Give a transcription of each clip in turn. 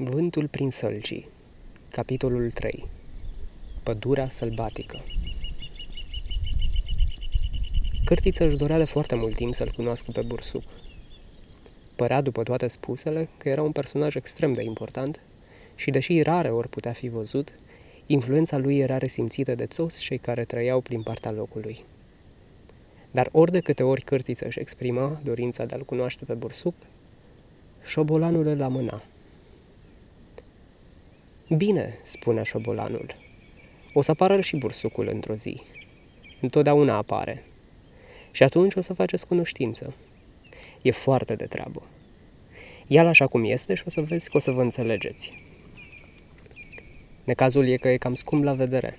Vântul prin sălcii Capitolul 3 Pădurea sălbatică Cârtiță își dorea de foarte mult timp să-l cunoască pe bursuc. Părea, după toate spusele, că era un personaj extrem de important și, deși rare ori putea fi văzut, influența lui era resimțită de toți cei care trăiau prin partea locului. Dar ori de câte ori Cârtiță își exprima dorința de a-l cunoaște pe bursuc, șobolanul îl amâna. Bine, spunea șobolanul. O să apară și bursucul într-o zi. Întotdeauna apare. Și atunci o să faceți cunoștință. E foarte de treabă. ia așa cum este și o să vezi că o să vă înțelegeți. Necazul e că e cam scump la vedere.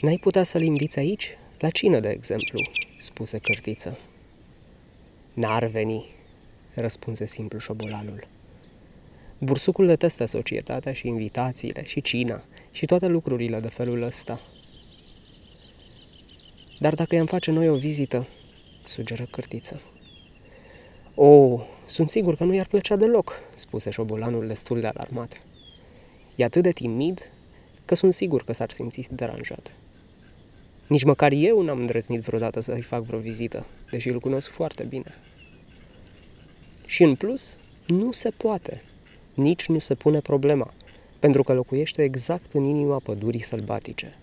N-ai putea să-l inviți aici? La cină, de exemplu, spuse cărtiță. N-ar veni, răspunse simplu șobolanul. Bursucul detestă societatea și invitațiile și cina și toate lucrurile de felul ăsta. Dar dacă i-am face noi o vizită, sugeră cârtiță. O, sunt sigur că nu i-ar plăcea deloc, spuse șobolanul destul de alarmat. E atât de timid că sunt sigur că s-ar simți deranjat. Nici măcar eu n-am îndrăznit vreodată să-i fac vreo vizită, deși îl cunosc foarte bine. Și în plus, nu se poate, nici nu se pune problema, pentru că locuiește exact în inima pădurii sălbatice.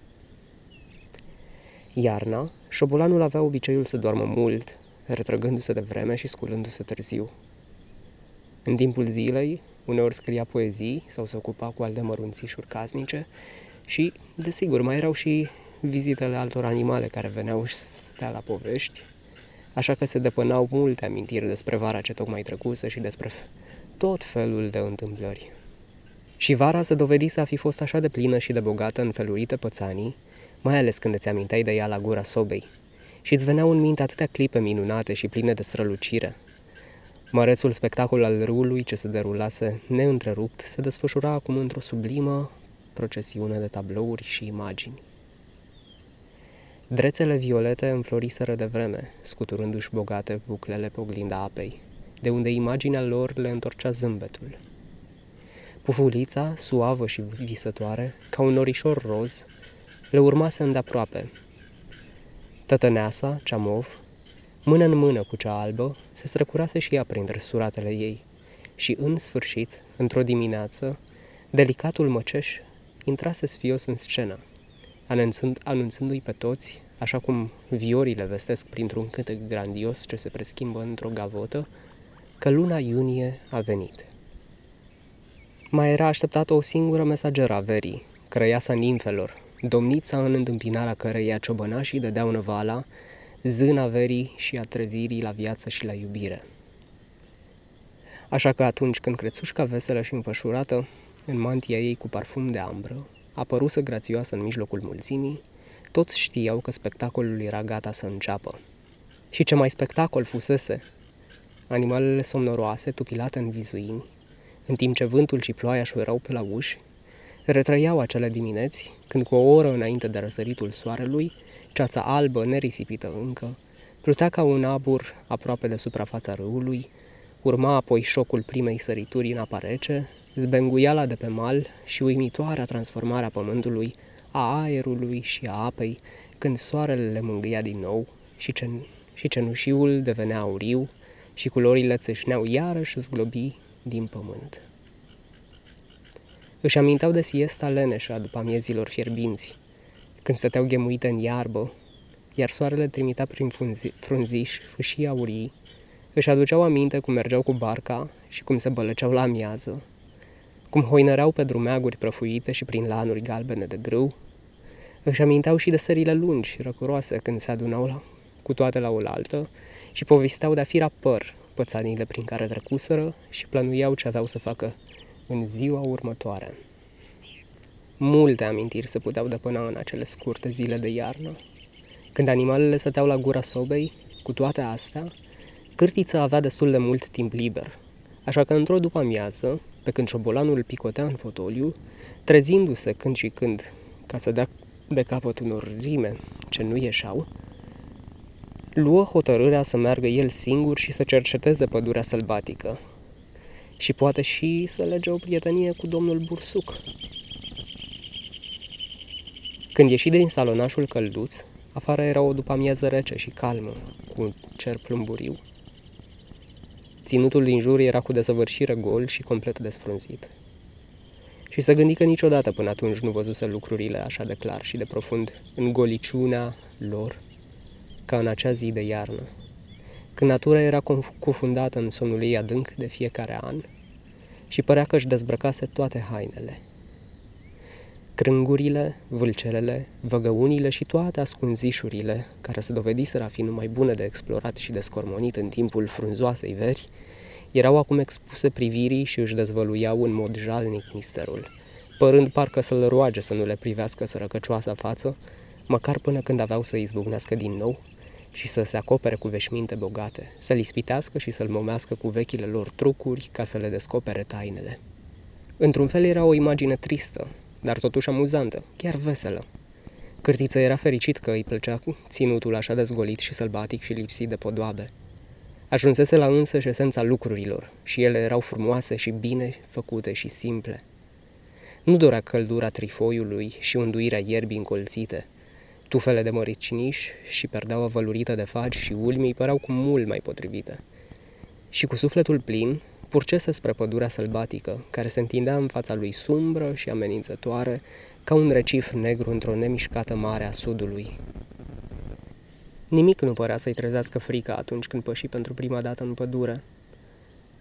Iarna, șobolanul avea obiceiul să doarmă mult, retrăgându-se de vreme și sculându-se târziu. În timpul zilei, uneori scria poezii sau se ocupa cu alte mărunțișuri casnice și, desigur, mai erau și vizitele altor animale care veneau și stea la povești, așa că se depănau multe amintiri despre vara ce tocmai trecuse și despre tot felul de întâmplări. Și vara se dovedise a fi fost așa de plină și de bogată în felurite pățanii, mai ales când îți aminteai de ea la gura sobei, și îți veneau în minte atâtea clipe minunate și pline de strălucire. Mărețul spectacol al râului ce se derulase neîntrerupt se desfășura acum într-o sublimă procesiune de tablouri și imagini. Drețele violete înfloriseră de vreme, scuturându-și bogate buclele pe oglinda apei, de unde imaginea lor le întorcea zâmbetul. Pufulița, suavă și visătoare, ca un norișor roz, le urmase îndeaproape. Tătăneasa, cea mov, mână în mână cu cea albă, se străcurase și ea printre suratele ei și, în sfârșit, într-o dimineață, delicatul măceș intrase sfios în scenă, anunțând, anunțându-i pe toți, așa cum viorile vestesc printr-un cântec grandios ce se preschimbă într-o gavotă, că luna iunie a venit. Mai era așteptată o singură mesageră a verii, crăiasa nimfelor, domnița în întâmpinarea căreia ciobănașii dădeau năvala, zâna verii și a trezirii la viață și la iubire. Așa că atunci când crețușca veselă și înfășurată, în mantia ei cu parfum de ambră, apăruse grațioasă în mijlocul mulțimii, toți știau că spectacolul era gata să înceapă. Și ce mai spectacol fusese! Animalele somnoroase, tupilate în vizuini, în timp ce vântul și ploaia șuierau pe la uși, retrăiau acele dimineți, când cu o oră înainte de răsăritul soarelui, ceața albă, nerisipită încă, plutea ca un abur aproape de suprafața râului, urma apoi șocul primei sărituri în apa rece, zbenguiala de pe mal și uimitoarea transformarea pământului, a aerului și a apei, când soarele le mângâia din nou și, cen- și cenușiul devenea auriu și culorile țâșneau iarăși zglobi din pământ. Își aminteau de siesta leneșa după amiezilor fierbinți, când stăteau ghemuite în iarbă, iar soarele trimitea prin frunzi, frunziși fâșii aurii, își aduceau aminte cum mergeau cu barca și cum se bălăceau la amiază, cum hoinăreau pe drumeaguri prăfuite și prin lanuri galbene de grâu, își aminteau și de sările lungi și răcuroase când se adunau la, cu toate la oaltă și povesteau de-a fi păr pățanile prin care trecuseră și plănuiau ce aveau să facă în ziua următoare. Multe amintiri se puteau depăna în acele scurte zile de iarnă. Când animalele stăteau la gura sobei, cu toate astea, cârtița avea destul de mult timp liber, așa că într-o după amiază, pe când șobolanul picotea în fotoliu, trezindu-se când și când, ca să dea de capăt unor rime ce nu ieșau, luă hotărârea să meargă el singur și să cerceteze pădurea sălbatică. și poate și să lege o prietenie cu domnul Bursuc. Când ieși din salonașul călduț, afară era o după amiază rece și calmă, cu un cer plumburiu. Ținutul din jur era cu desăvârșire gol și complet desfrunzit. Și să gândi că niciodată până atunci nu văzuse lucrurile așa de clar și de profund în goliciunea lor, ca în acea zi de iarnă, când natura era cufundată în somnul ei adânc de fiecare an și părea că își dezbrăcase toate hainele. Crângurile, vâlcerele, văgăunile și toate ascunzișurile, care se dovediseră a fi numai bune de explorat și de scormonit în timpul frunzoasei veri, erau acum expuse privirii și își dezvăluiau în mod jalnic misterul, părând parcă să-l roage să nu le privească sărăcăcioasa față, măcar până când aveau să izbucnească din nou și să se acopere cu veșminte bogate, să-l ispitească și să-l momească cu vechile lor trucuri ca să le descopere tainele. Într-un fel era o imagine tristă, dar totuși amuzantă, chiar veselă. Cârtiță era fericit că îi plăcea ținutul așa dezgolit și sălbatic și lipsit de podoabe. Ajunsese la însă și esența lucrurilor și ele erau frumoase și bine făcute și simple. Nu dorea căldura trifoiului și unduirea ierbii încolțite. Tufele de măriciniș și perdeaua vălurită de fagi și ulmii păreau cu mult mai potrivite. Și cu sufletul plin, purcese spre pădurea sălbatică, care se întindea în fața lui sumbră și amenințătoare, ca un recif negru într-o nemișcată mare a sudului. Nimic nu părea să-i trezească frica atunci când păși pentru prima dată în pădure.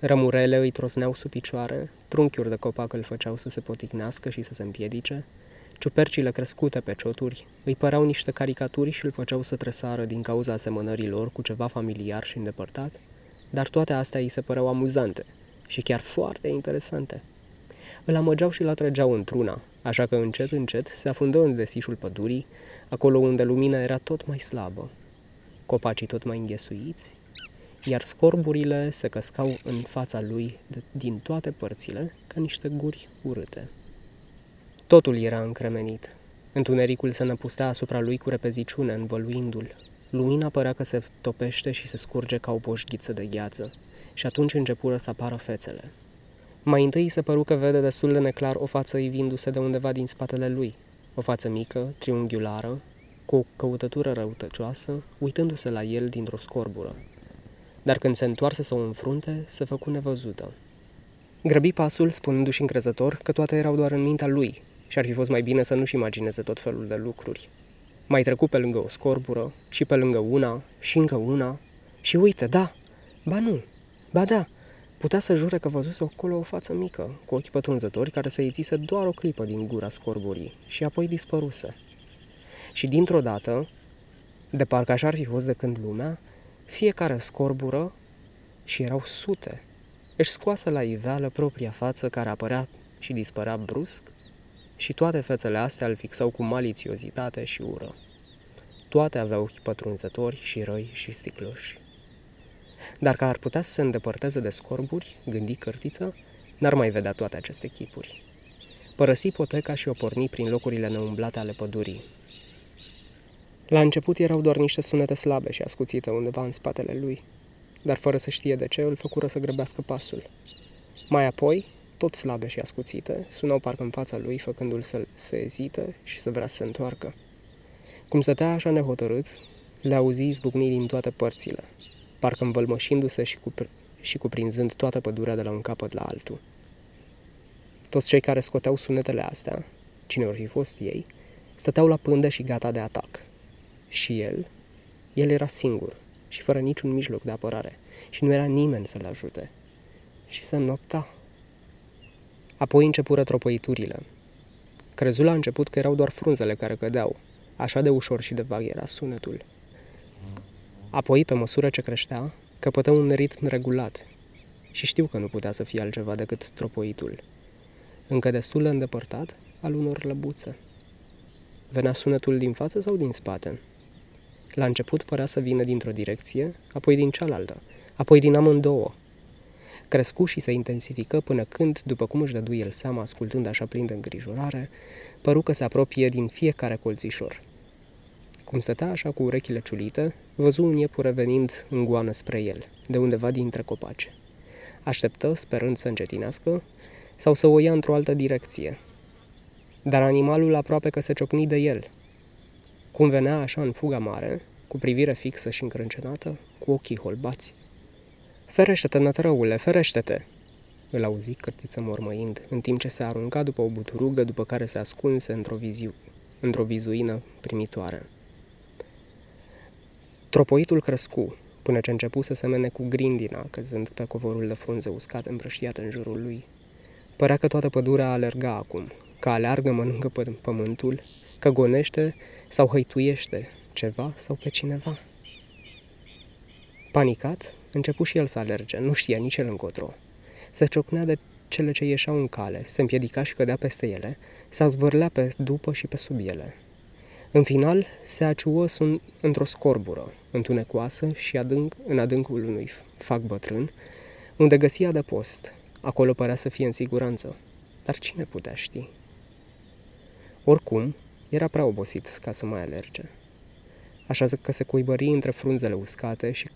Rămurele îi trosneau sub picioare, trunchiuri de copac îl făceau să se poticnească și să se împiedice, ciupercile crescute pe cioturi îi păreau niște caricaturi și îl făceau să tresară din cauza asemănării lor cu ceva familiar și îndepărtat, dar toate astea îi se păreau amuzante și chiar foarte interesante. Îl amăgeau și îl atrăgeau într-una, așa că încet, încet se afundă în desișul pădurii, acolo unde lumina era tot mai slabă, copacii tot mai înghesuiți, iar scorburile se căscau în fața lui de, din toate părțile ca niște guri urâte. Totul era încremenit. Întunericul se năpustea asupra lui cu repeziciune, învăluindu-l. Lumina părea că se topește și se scurge ca o boșghiță de gheață și atunci începură să apară fețele. Mai întâi se păru că vede destul de neclar o față ivindu-se de undeva din spatele lui, o față mică, triunghiulară, cu o căutătură răutăcioasă, uitându-se la el dintr-o scorbură. Dar când se întoarse să o înfrunte, se făcu nevăzută. Grăbi pasul, spunându-și încrezător că toate erau doar în mintea lui și ar fi fost mai bine să nu-și imagineze tot felul de lucruri. Mai trecu pe lângă o scorbură și pe lângă una și încă una și uite, da, ba nu, ba da, putea să jure că văzuse acolo o față mică, cu ochi pătrunzători care să iețise doar o clipă din gura scorburii și apoi dispăruse și dintr-o dată, de parcă așa ar fi fost de când lumea, fiecare scorbură și erau sute. Își scoase la iveală propria față care apărea și dispărea brusc și toate fețele astea îl fixau cu malițiozitate și ură. Toate aveau ochi pătrunzători și răi și sticloși. Dar că ar putea să se îndepărteze de scorburi, gândi cărtiță, n-ar mai vedea toate aceste chipuri. Părăsi poteca și o porni prin locurile neumblate ale pădurii, la început erau doar niște sunete slabe și ascuțite undeva în spatele lui, dar fără să știe de ce îl făcură să grăbească pasul. Mai apoi, tot slabe și ascuțite, sunau parcă în fața lui, făcându-l să se ezite și să vrea să se întoarcă. Cum stătea așa nehotărât, le auzi izbucni din toate părțile, parcă învălmășindu-se și, cupr- și cuprinzând toată pădurea de la un capăt la altul. Toți cei care scoteau sunetele astea, cine ori fi fost ei, stăteau la pândă și gata de atac. Și el, el era singur și fără niciun mijloc de apărare și nu era nimeni să-l ajute. Și să nopta. Apoi începură tropăiturile. Crezul la început că erau doar frunzele care cădeau, așa de ușor și de vag era sunetul. Apoi, pe măsură ce creștea, căpătă un ritm regulat și știu că nu putea să fie altceva decât tropoitul, încă destul de îndepărtat al unor lăbuțe. Venea sunetul din față sau din spate? La început părea să vină dintr-o direcție, apoi din cealaltă, apoi din amândouă. Crescu și se intensifică până când, după cum își dădu el seama ascultând așa plin de îngrijorare, păru că se apropie din fiecare colțișor. Cum stătea așa cu urechile ciulite, văzu un iepure venind în goană spre el, de undeva dintre copaci. Așteptă, sperând să încetinească, sau să o ia într-o altă direcție. Dar animalul aproape că se ciocni de el. Cum venea așa în fuga mare, cu privire fixă și încrâncenată, cu ochii holbați. Ferește-te, nătrăule, ferește-te!" Îl auzi cărtiță mormăind, în timp ce se arunca după o buturugă, după care se ascunse într-o, viziu, într-o vizuină primitoare. Tropoitul crescu, până ce începu să semene cu grindina, căzând pe covorul de frunze uscate împrăștiate în jurul lui. Părea că toată pădurea alerga acum, că aleargă, mănâncă pe pământul, că gonește sau hăituiește ceva sau pe cineva. Panicat, începu și el să alerge, nu știa nici el încotro. Se ciocnea de cele ce ieșeau în cale, se împiedica și cădea peste ele, se zvârlea pe după și pe sub ele. În final, se aciuă sun într-o scorbură, întunecoasă și adânc, în adâncul unui fac bătrân, unde găsia de post. Acolo părea să fie în siguranță, dar cine putea ști? Oricum, era prea obosit ca să mai alerge. Așa că se cuibări între frunzele uscate și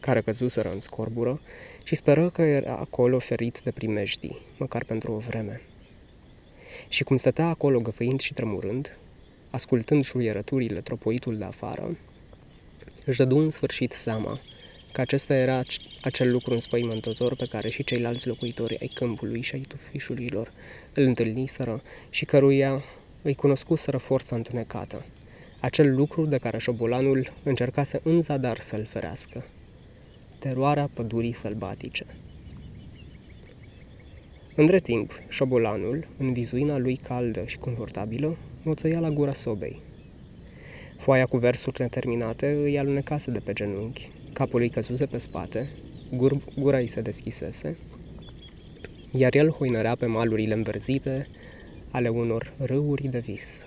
care căzuseră în scorbură și speră că era acolo ferit de primejdii, măcar pentru o vreme. Și cum stătea acolo găfăind și tremurând, ascultând șuierăturile tropoitul de afară, își dădu în sfârșit seama că acesta era acel lucru înspăimântător pe care și ceilalți locuitori ai câmpului și ai tufișurilor îl întâlniseră și căruia îi cunoscuseră forța întunecată. Acel lucru de care șobolanul încercase în zadar să-l ferească. Teroarea pădurii sălbatice. Între timp, șobolanul, în vizuina lui caldă și confortabilă, moțăia la gura sobei. Foaia cu versuri neterminate îi alunecase de pe genunchi, capul îi căzuse pe spate, gur, gura îi se deschisese, iar el hoinărea pe malurile înverzite ale unor râuri de vis.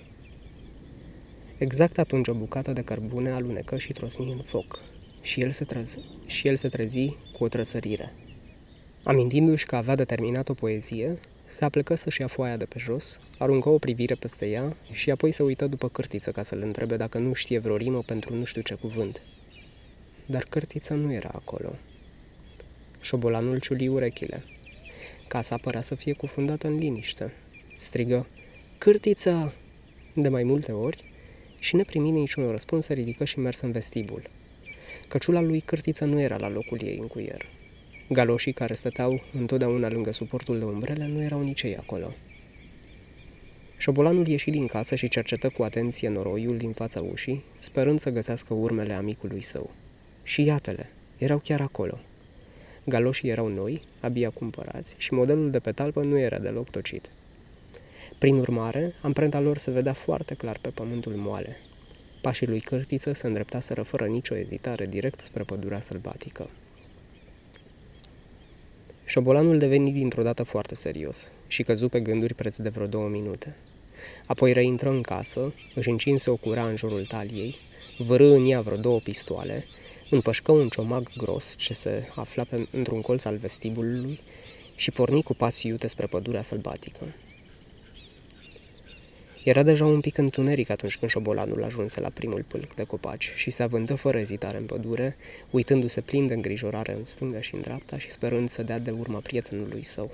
Exact atunci o bucată de cărbune alunecă și trosni în foc și el se, trezi, și el se trezi cu o trăsărire. Amintindu-și că avea determinat o poezie, se aplecă să-și ia foaia de pe jos, aruncă o privire peste ea și apoi se uită după cârtiță ca să-l întrebe dacă nu știe vreo rimă pentru nu știu ce cuvânt. Dar cârtița nu era acolo. Șobolanul ciuli urechile. Casa părea să fie cufundată în liniște. Strigă, Cârtiță! De mai multe ori și ne primi niciun răspuns, se ridică și mers în vestibul. Căciula lui Cârtiță nu era la locul ei în cuier. Galoșii care stăteau întotdeauna lângă suportul de umbrele nu erau nici ei acolo. Șobolanul ieși din casă și cercetă cu atenție noroiul din fața ușii, sperând să găsească urmele amicului său. Și iată-le, erau chiar acolo. Galoșii erau noi, abia cumpărați, și modelul de pe talpă nu era deloc tocit. Prin urmare, amprenta lor se vedea foarte clar pe pământul moale. Pașii lui Cârtiță se îndreptaseră fără nicio ezitare direct spre pădurea sălbatică. Șobolanul deveni dintr-o dată foarte serios și căzu pe gânduri preț de vreo două minute. Apoi reintră în casă, își încinse o cura în jurul taliei, vărâ în ea vreo două pistoale, înfășcă un ciomag gros ce se afla pe, într-un colț al vestibulului și porni cu pas iute spre pădurea sălbatică. Era deja un pic întuneric atunci când șobolanul ajunse la primul pâlc de copaci și se avântă fără ezitare în pădure, uitându-se plin de îngrijorare în stânga și în dreapta și sperând să dea de urma prietenului său.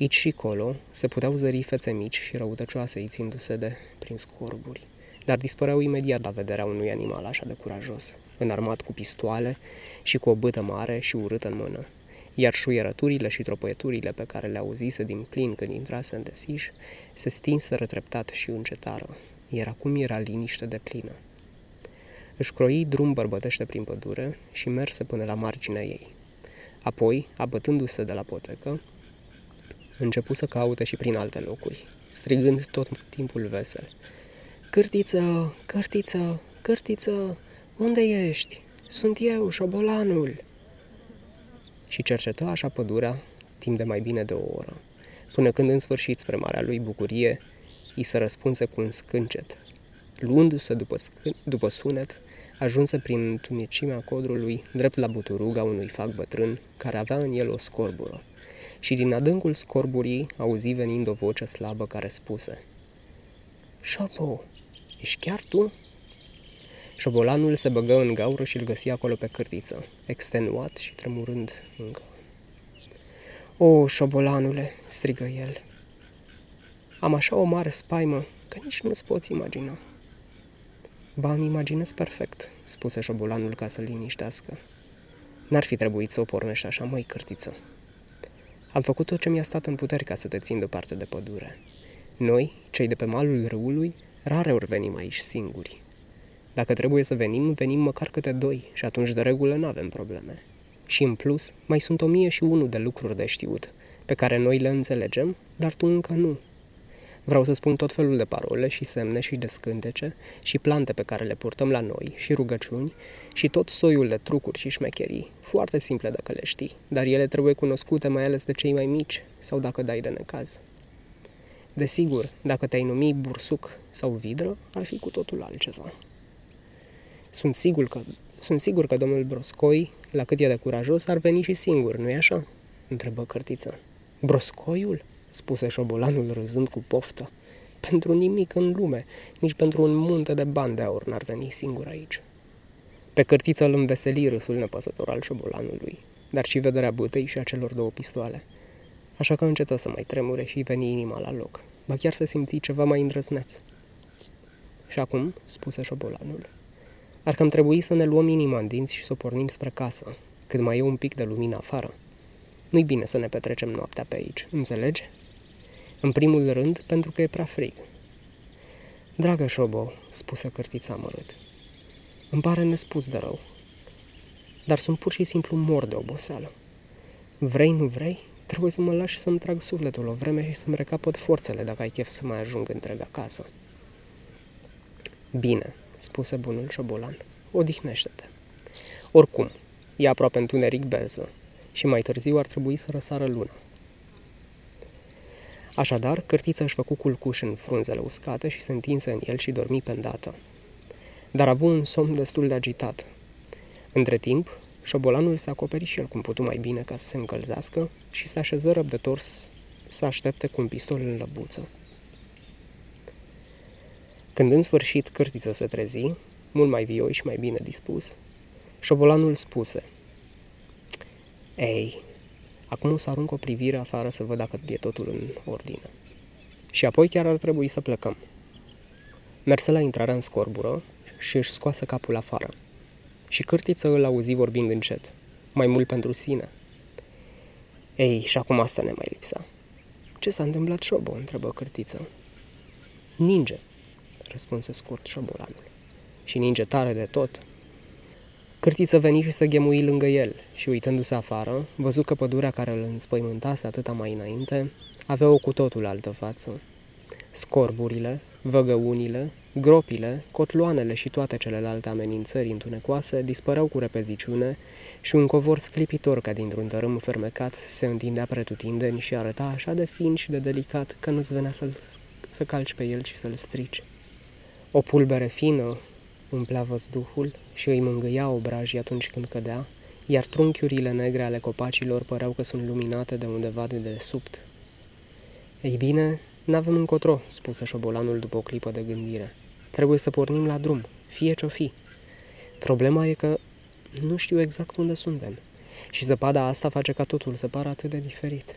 Aici și colo se puteau zări fețe mici și răutăcioase ițindu-se de prin scorburi, dar dispăreau imediat la vederea unui animal așa de curajos, înarmat cu pistoale și cu o bâtă mare și urâtă în mână, iar șuierăturile și tropăieturile pe care le auzise din plin când intrase în desiș se stinseră treptat și încetară, iar acum era liniște de plină. Își croi drum bărbătește prin pădure și merse până la marginea ei. Apoi, abătându-se de la potecă, începu să caute și prin alte locuri, strigând tot timpul vesel. Cârtiță, cârtiță, cârtiță, unde ești? Sunt eu, șobolanul!" Și cercetă așa pădurea timp de mai bine de o oră până când în sfârșit, spre marea lui bucurie, îi se răspunse cu un scâncet. Luându-se după, scân- după sunet, ajunse prin tunicimea codrului drept la buturuga unui fac bătrân care avea în el o scorbură. Și din adâncul scorburii auzi venind o voce slabă care spuse Șopo, ești chiar tu? Șobolanul se băgă în gaură și îl găsi acolo pe cârtiță, extenuat și tremurând încă. O, șobolanule, strigă el, am așa o mare spaimă că nici nu-ți poți imagina. Ba, îmi imaginez perfect, spuse șobolanul ca să liniștească. N-ar fi trebuit să o pornești așa, măi, cârtiță. Am făcut tot ce mi-a stat în puteri ca să te țin departe de pădure. Noi, cei de pe malul râului, rare ori venim aici singuri. Dacă trebuie să venim, venim măcar câte doi și atunci de regulă nu avem probleme. Și în plus, mai sunt o mie și unul de lucruri de știut, pe care noi le înțelegem, dar tu încă nu. Vreau să spun tot felul de parole și semne și descântece și plante pe care le purtăm la noi și rugăciuni și tot soiul de trucuri și șmecherii, foarte simple dacă le știi, dar ele trebuie cunoscute mai ales de cei mai mici sau dacă dai de necaz. Desigur, dacă te-ai numi bursuc sau vidră, ar fi cu totul altceva. Sunt sigur că, sunt sigur că domnul Broscoi, la cât e de curajos, ar veni și singur, nu-i așa? întrebă cărtiță. Broscoiul? spuse șobolanul râzând cu poftă. Pentru nimic în lume, nici pentru un munte de bani de aur n-ar veni singur aici. Pe cărtiță îl înveseli râsul nepăsător al șobolanului, dar și vederea bătăi și a celor două pistoale. Așa că încetă să mai tremure și veni inima la loc, ba chiar să simți ceva mai îndrăzneț. Și acum, spuse șobolanul, ar cam trebui să ne luăm inima în dinți și să o pornim spre casă, cât mai e un pic de lumină afară. Nu-i bine să ne petrecem noaptea pe aici, înțelegi? În primul rând, pentru că e prea frig. Dragă Șobo, spuse cărtița amărât, îmi pare nespus de rău, dar sunt pur și simplu mor de oboseală. Vrei, nu vrei, trebuie să mă lași să-mi trag sufletul o vreme și să-mi recapăt forțele dacă ai chef să mai ajung întreg acasă. Bine, spuse bunul șobolan, odihnește-te. Oricum, e aproape întuneric beză și mai târziu ar trebui să răsară luna. Așadar, cârtița își făcu culcuș în frunzele uscate și se întinse în el și dormi pe îndată. Dar a avut un somn destul de agitat. Între timp, șobolanul se acoperi și el cum putu mai bine ca să se încălzească și se așeză răbdător să aștepte cu un pistol în lăbuță. Când în sfârșit cârtiță se trezi, mult mai vioi și mai bine dispus, șobolanul spuse Ei, Acum o să arunc o privire afară să văd dacă e totul în ordine. Și apoi chiar ar trebui să plecăm. Merse la intrarea în scorbură și își scoase capul afară. Și cârtiță îl auzi vorbind încet, mai mult pentru sine. Ei, și acum asta ne mai lipsa. Ce s-a întâmplat, Șobo? întrebă cârtiță. Ninge, răspunse scurt șobolanul. Și ninge tare de tot, Cârtiță veni și să ghemui lângă el și, uitându-se afară, văzut că pădurea care îl înspăimântase atâta mai înainte avea o cu totul altă față. Scorburile, văgăunile, gropile, cotloanele și toate celelalte amenințări întunecoase dispăreau cu repeziciune și un covor sclipitor ca dintr-un tărâm fermecat se întindea pretutindeni și arăta așa de fin și de delicat că nu-ți venea să să calci pe el și să-l strici. O pulbere fină, umplea văzduhul și îi mângâia obrajii atunci când cădea, iar trunchiurile negre ale copacilor păreau că sunt luminate de undeva de desubt. Ei bine, n-avem încotro, spuse șobolanul după o clipă de gândire. Trebuie să pornim la drum, fie ce-o fi. Problema e că nu știu exact unde suntem și zăpada asta face ca totul să pară atât de diferit.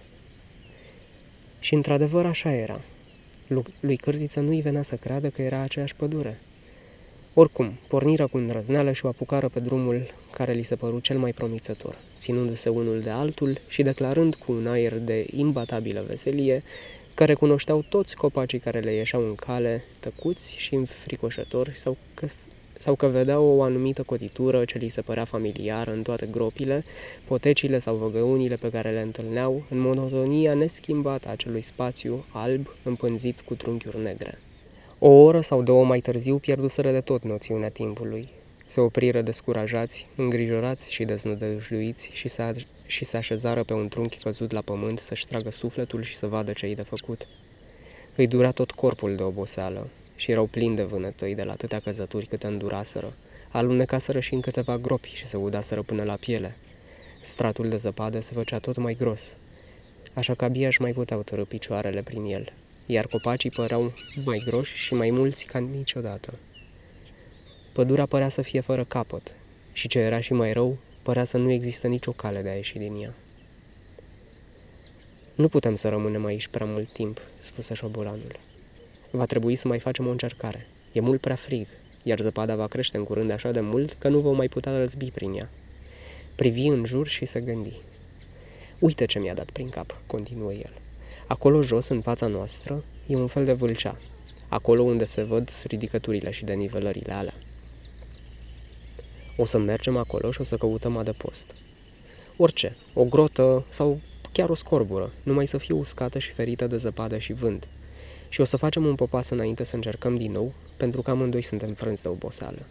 Și într-adevăr așa era. Lui Cârtiță nu-i venea să creadă că era aceeași pădure, oricum, porniră cu îndrăzneală și o apucară pe drumul care li se păru cel mai promițător, ținându-se unul de altul și declarând cu un aer de imbatabilă veselie că recunoșteau toți copacii care le ieșeau în cale, tăcuți și înfricoșători, sau că, sau că vedeau o anumită cotitură ce li se părea familiară în toate gropile, potecile sau văgăunile pe care le întâlneau, în monotonia neschimbată a acelui spațiu alb împânzit cu trunchiuri negre. O oră sau două mai târziu pierduseră de tot noțiunea timpului. Se opriră descurajați, îngrijorați și deznădăjduiți și se, și se așezară pe un trunchi căzut la pământ să-și tragă sufletul și să vadă ce-i de făcut. Îi dura tot corpul de oboseală și erau plini de vânătăi de la atâtea căzături câte înduraseră. Alunecaseră și în câteva gropi și se udaseră până la piele. Stratul de zăpadă se făcea tot mai gros, așa că abia își mai puteau tărâ picioarele prin el iar copacii păreau mai groși și mai mulți ca niciodată. Pădurea părea să fie fără capăt și ce era și mai rău, părea să nu există nicio cale de a ieși din ea. Nu putem să rămânem aici prea mult timp, spuse șobolanul. Va trebui să mai facem o încercare. E mult prea frig, iar zăpada va crește în curând așa de mult că nu vom mai putea răzbi prin ea. Privi în jur și se gândi. Uite ce mi-a dat prin cap, continuă el. Acolo jos, în fața noastră, e un fel de vâlcea, acolo unde se văd ridicăturile și denivelările alea. O să mergem acolo și o să căutăm adăpost. Orice, o grotă sau chiar o scorbură, numai să fie uscată și ferită de zăpadă și vânt. Și o să facem un popas înainte să încercăm din nou, pentru că amândoi suntem frânți de oboseală.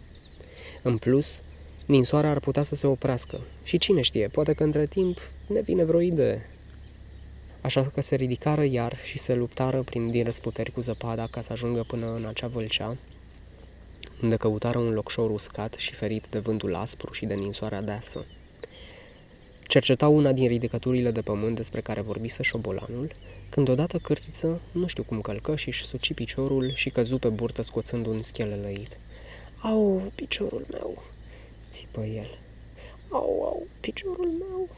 În plus, ninsoarea ar putea să se oprească și cine știe, poate că între timp ne vine vreo idee. Așa că se ridicară iar și se luptară prin din răsputeri cu zăpada ca să ajungă până în acea vâlcea, unde căutară un locșor uscat și ferit de vântul aspru și de ninsoarea deasă. Cerceta una din ridicăturile de pământ despre care vorbise șobolanul, când odată cârtiță, nu știu cum călcă și-și suci piciorul și căzu pe burtă scoțând un schele lăit. Au, piciorul meu!" țipă el. Au, au, piciorul meu!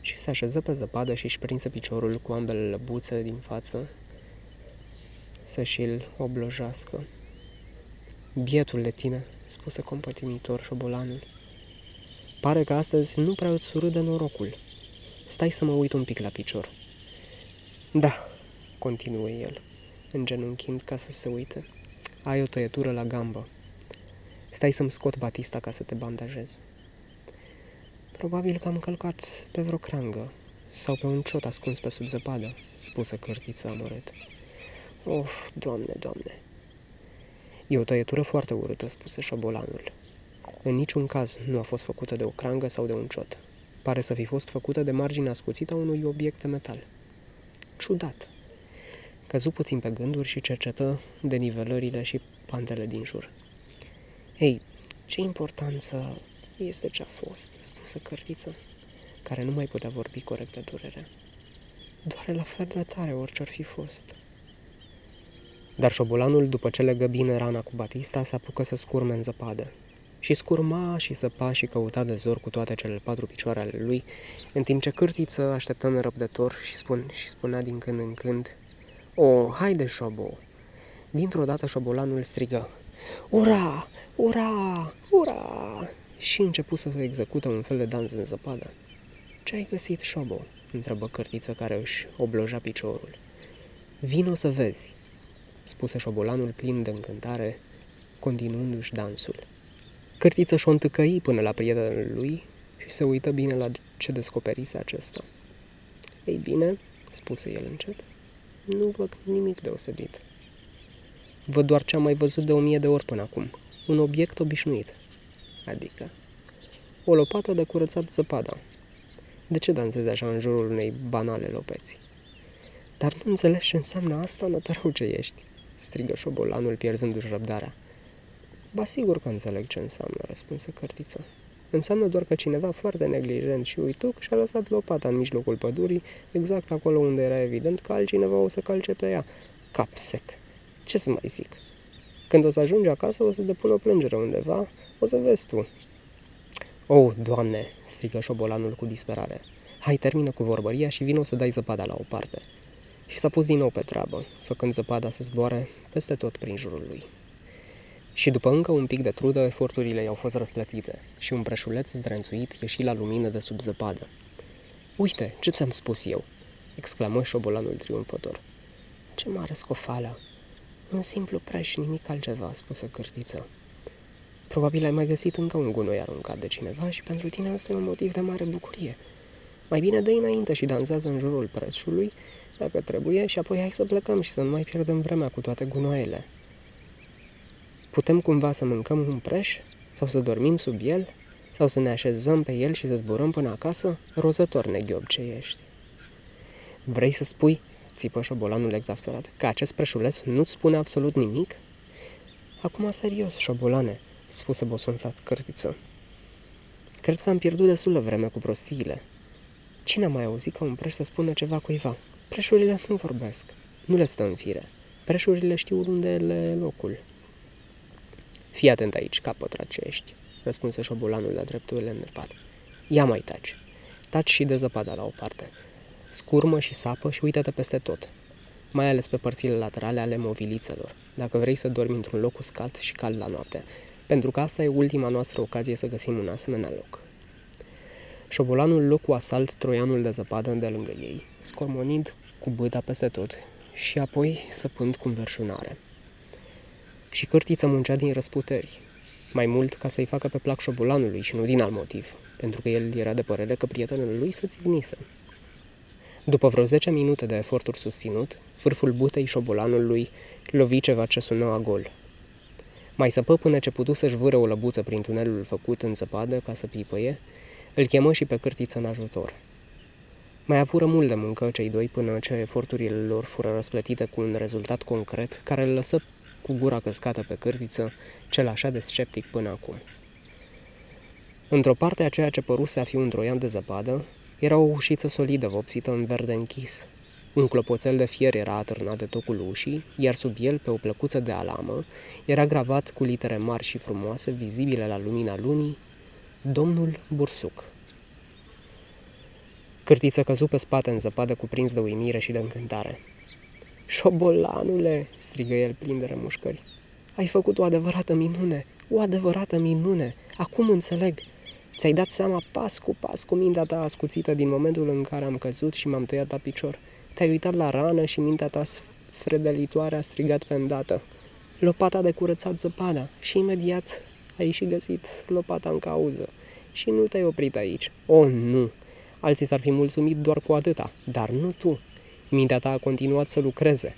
Și se așeză pe zăpadă și își prinse piciorul cu ambele lăbuțe din față să și-l oblojească. Bietul de tine, spuse compătimitor șobolanul. Pare că astăzi nu prea îți surâde norocul. Stai să mă uit un pic la picior. Da, continuă el, îngenunchind ca să se uite. Ai o tăietură la gambă. Stai să-mi scot batista ca să te bandajez. Probabil că am călcat pe vreo crangă sau pe un ciot ascuns pe sub zăpadă, spuse cărtița amărât. Of, doamne, doamne! E o tăietură foarte urâtă, spuse șobolanul. În niciun caz nu a fost făcută de o crangă sau de un ciot. Pare să fi fost făcută de marginea scuțită a unui obiect de metal. Ciudat! Căzu puțin pe gânduri și cercetă denivelările și pantele din jur. Ei, ce importanță este ce a fost, spusă cărtiță, care nu mai putea vorbi corect de durere. Doare la fel de tare orice ar fi fost. Dar șobolanul, după ce legă bine rana cu Batista, se apucă să scurme în zăpadă. Și scurma și săpa și căuta de zor cu toate cele patru picioare ale lui, în timp ce cârtiță așteptă nerăbdător și, spun, și spunea din când în când, O, haide, șobo! Dintr-o dată șobolanul strigă, Ura! Ura! Ura! Și începu să se execută un fel de dans în zăpadă. Ce ai găsit, șobo? întrebă cărtiță care își obloja piciorul. Vino să vezi, spuse șobolanul plin de încântare, continuându-și dansul. Cărtiță și-o întâcăi până la prietenul lui și se uită bine la ce descoperise acesta. Ei bine, spuse el încet, nu văd nimic deosebit. Văd doar ce am mai văzut de o mie de ori până acum. Un obiect obișnuit. Adică o lopată de curățat zăpada. De ce dansezi așa în jurul unei banale lopeți? Dar nu înțelegi ce înseamnă asta, nătărău ce ești, strigă șobolanul pierzându-și răbdarea. Ba sigur că înțeleg ce înseamnă, răspunse cărtiță. Înseamnă doar că cineva foarte neglijent și uituc și-a lăsat lopata în mijlocul pădurii, exact acolo unde era evident că altcineva o să calce pe ea. Cap sec. Ce să mai zic? Când o să ajungi acasă, o să depun o plângere undeva, o să vezi tu. Oh, doamne, strigă șobolanul cu disperare. Hai, termină cu vorbăria și vină să dai zăpada la o parte. Și s-a pus din nou pe treabă, făcând zăpada să zboare peste tot prin jurul lui. Și după încă un pic de trudă, eforturile i-au fost răsplătite și un preșuleț zdrențuit ieși la lumină de sub zăpadă. Uite, ce ți-am spus eu!" exclamă șobolanul triumfător. Ce mare scofală! Un simplu preș, nimic altceva, spuse cârtiță. Probabil ai mai găsit încă un gunoi aruncat de cineva și pentru tine asta e un motiv de mare bucurie. Mai bine dă înainte și dansează în jurul prețului, dacă trebuie, și apoi hai să plecăm și să nu mai pierdem vremea cu toate gunoaiele. Putem cumva să mâncăm un preș? Sau să dormim sub el? Sau să ne așezăm pe el și să zburăm până acasă? Rozător neghiob ce ești. Vrei să spui, țipă șobolanul exasperat, că acest preșuleț nu-ți spune absolut nimic? Acum serios, șobolane, spuse bosunflat cărtiță. Cred că am pierdut destul de vreme cu prostiile. Cine a mai auzit ca un preș să spună ceva cuiva? Preșurile nu vorbesc. Nu le stă în fire. Preșurile știu unde le locul. Fii atent aici, ca pătrat ce ești, răspunse șobolanul la drepturile enervat. Ia mai taci. Taci și de zăpada la o parte. Scurmă și sapă și uită-te peste tot, mai ales pe părțile laterale ale movilițelor, dacă vrei să dormi într-un loc uscat și cald la noapte, pentru că asta e ultima noastră ocazie să găsim un asemenea loc. Șobolanul loc cu asalt troianul de zăpadă de lângă ei, scormonind cu băta peste tot și apoi săpând cu înverșunare. Și cârtiță muncea din răsputeri, mai mult ca să-i facă pe plac șobolanului și nu din alt motiv, pentru că el era de părere că prietenul lui se țignise. După vreo 10 minute de eforturi susținut, vârful butei șobolanului lovi ceva ce sună a gol. Mai săpă până ce putu să-și vâră o lăbuță prin tunelul făcut în zăpadă ca să pipăie, îl chemă și pe cârtiță în ajutor. Mai avură mult de muncă cei doi până ce eforturile lor fură răsplătite cu un rezultat concret care îl lăsă cu gura căscată pe cârtiță, cel așa de sceptic până acum. Într-o parte a ceea ce păruse a fi un troian de zăpadă, era o ușiță solidă vopsită în verde închis. Un clopoțel de fier era atârnat de tocul ușii, iar sub el, pe o plăcuță de alamă, era gravat cu litere mari și frumoase, vizibile la lumina lunii, Domnul Bursuc. Cârtiță căzu pe spate în zăpadă cuprins de uimire și de încântare. Șobolanule, strigă el plin de remușcări. Ai făcut o adevărată minune, o adevărată minune. Acum înțeleg. Ți-ai dat seama pas cu pas cu mintea ta ascuțită din momentul în care am căzut și m-am tăiat la picior. Te-ai uitat la rană și mintea ta fredelitoare a strigat pe îndată. Lopata de curățat zăpada și imediat ai și găsit lopata în cauză. Și nu te-ai oprit aici. O, oh, nu! Alții s-ar fi mulțumit doar cu atâta, dar nu tu. Mintea ta a continuat să lucreze.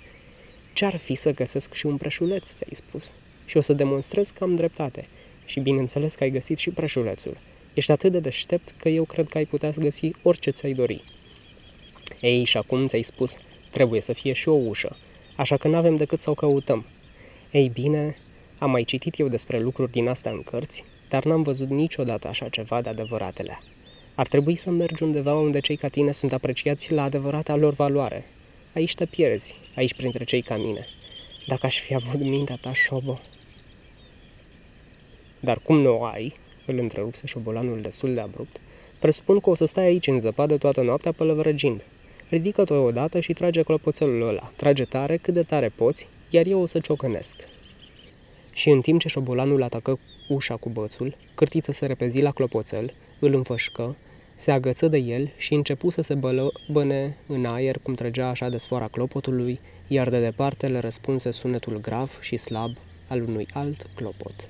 Ce-ar fi să găsesc și un preșuleț, ți-ai spus? Și o să demonstrez că am dreptate. Și bineînțeles că ai găsit și preșulețul. Ești atât de deștept că eu cred că ai putea găsi orice ți-ai dori. Ei, și acum ți-ai spus, trebuie să fie și o ușă, așa că n-avem decât să o căutăm. Ei bine, am mai citit eu despre lucruri din astea în cărți, dar n-am văzut niciodată așa ceva de adevăratele. Ar trebui să mergi undeva unde cei ca tine sunt apreciați la adevărata lor valoare. Aici te pierzi, aici printre cei ca mine. Dacă aș fi avut mintea ta, șobo. Dar cum nu o ai, îl întrerupse șobolanul destul de abrupt, presupun că o să stai aici în zăpadă toată noaptea pălăvrăgind. Ridică-te odată și trage clopoțelul ăla, trage tare cât de tare poți, iar eu o să ciocănesc. Și în timp ce șobolanul atacă ușa cu bățul, cârtiță se repezi la clopoțel, îl înfășcă, se agăță de el și începu să se bălăbăne în aer cum trăgea așa de sfoara clopotului, iar de departe le răspunse sunetul grav și slab al unui alt clopot.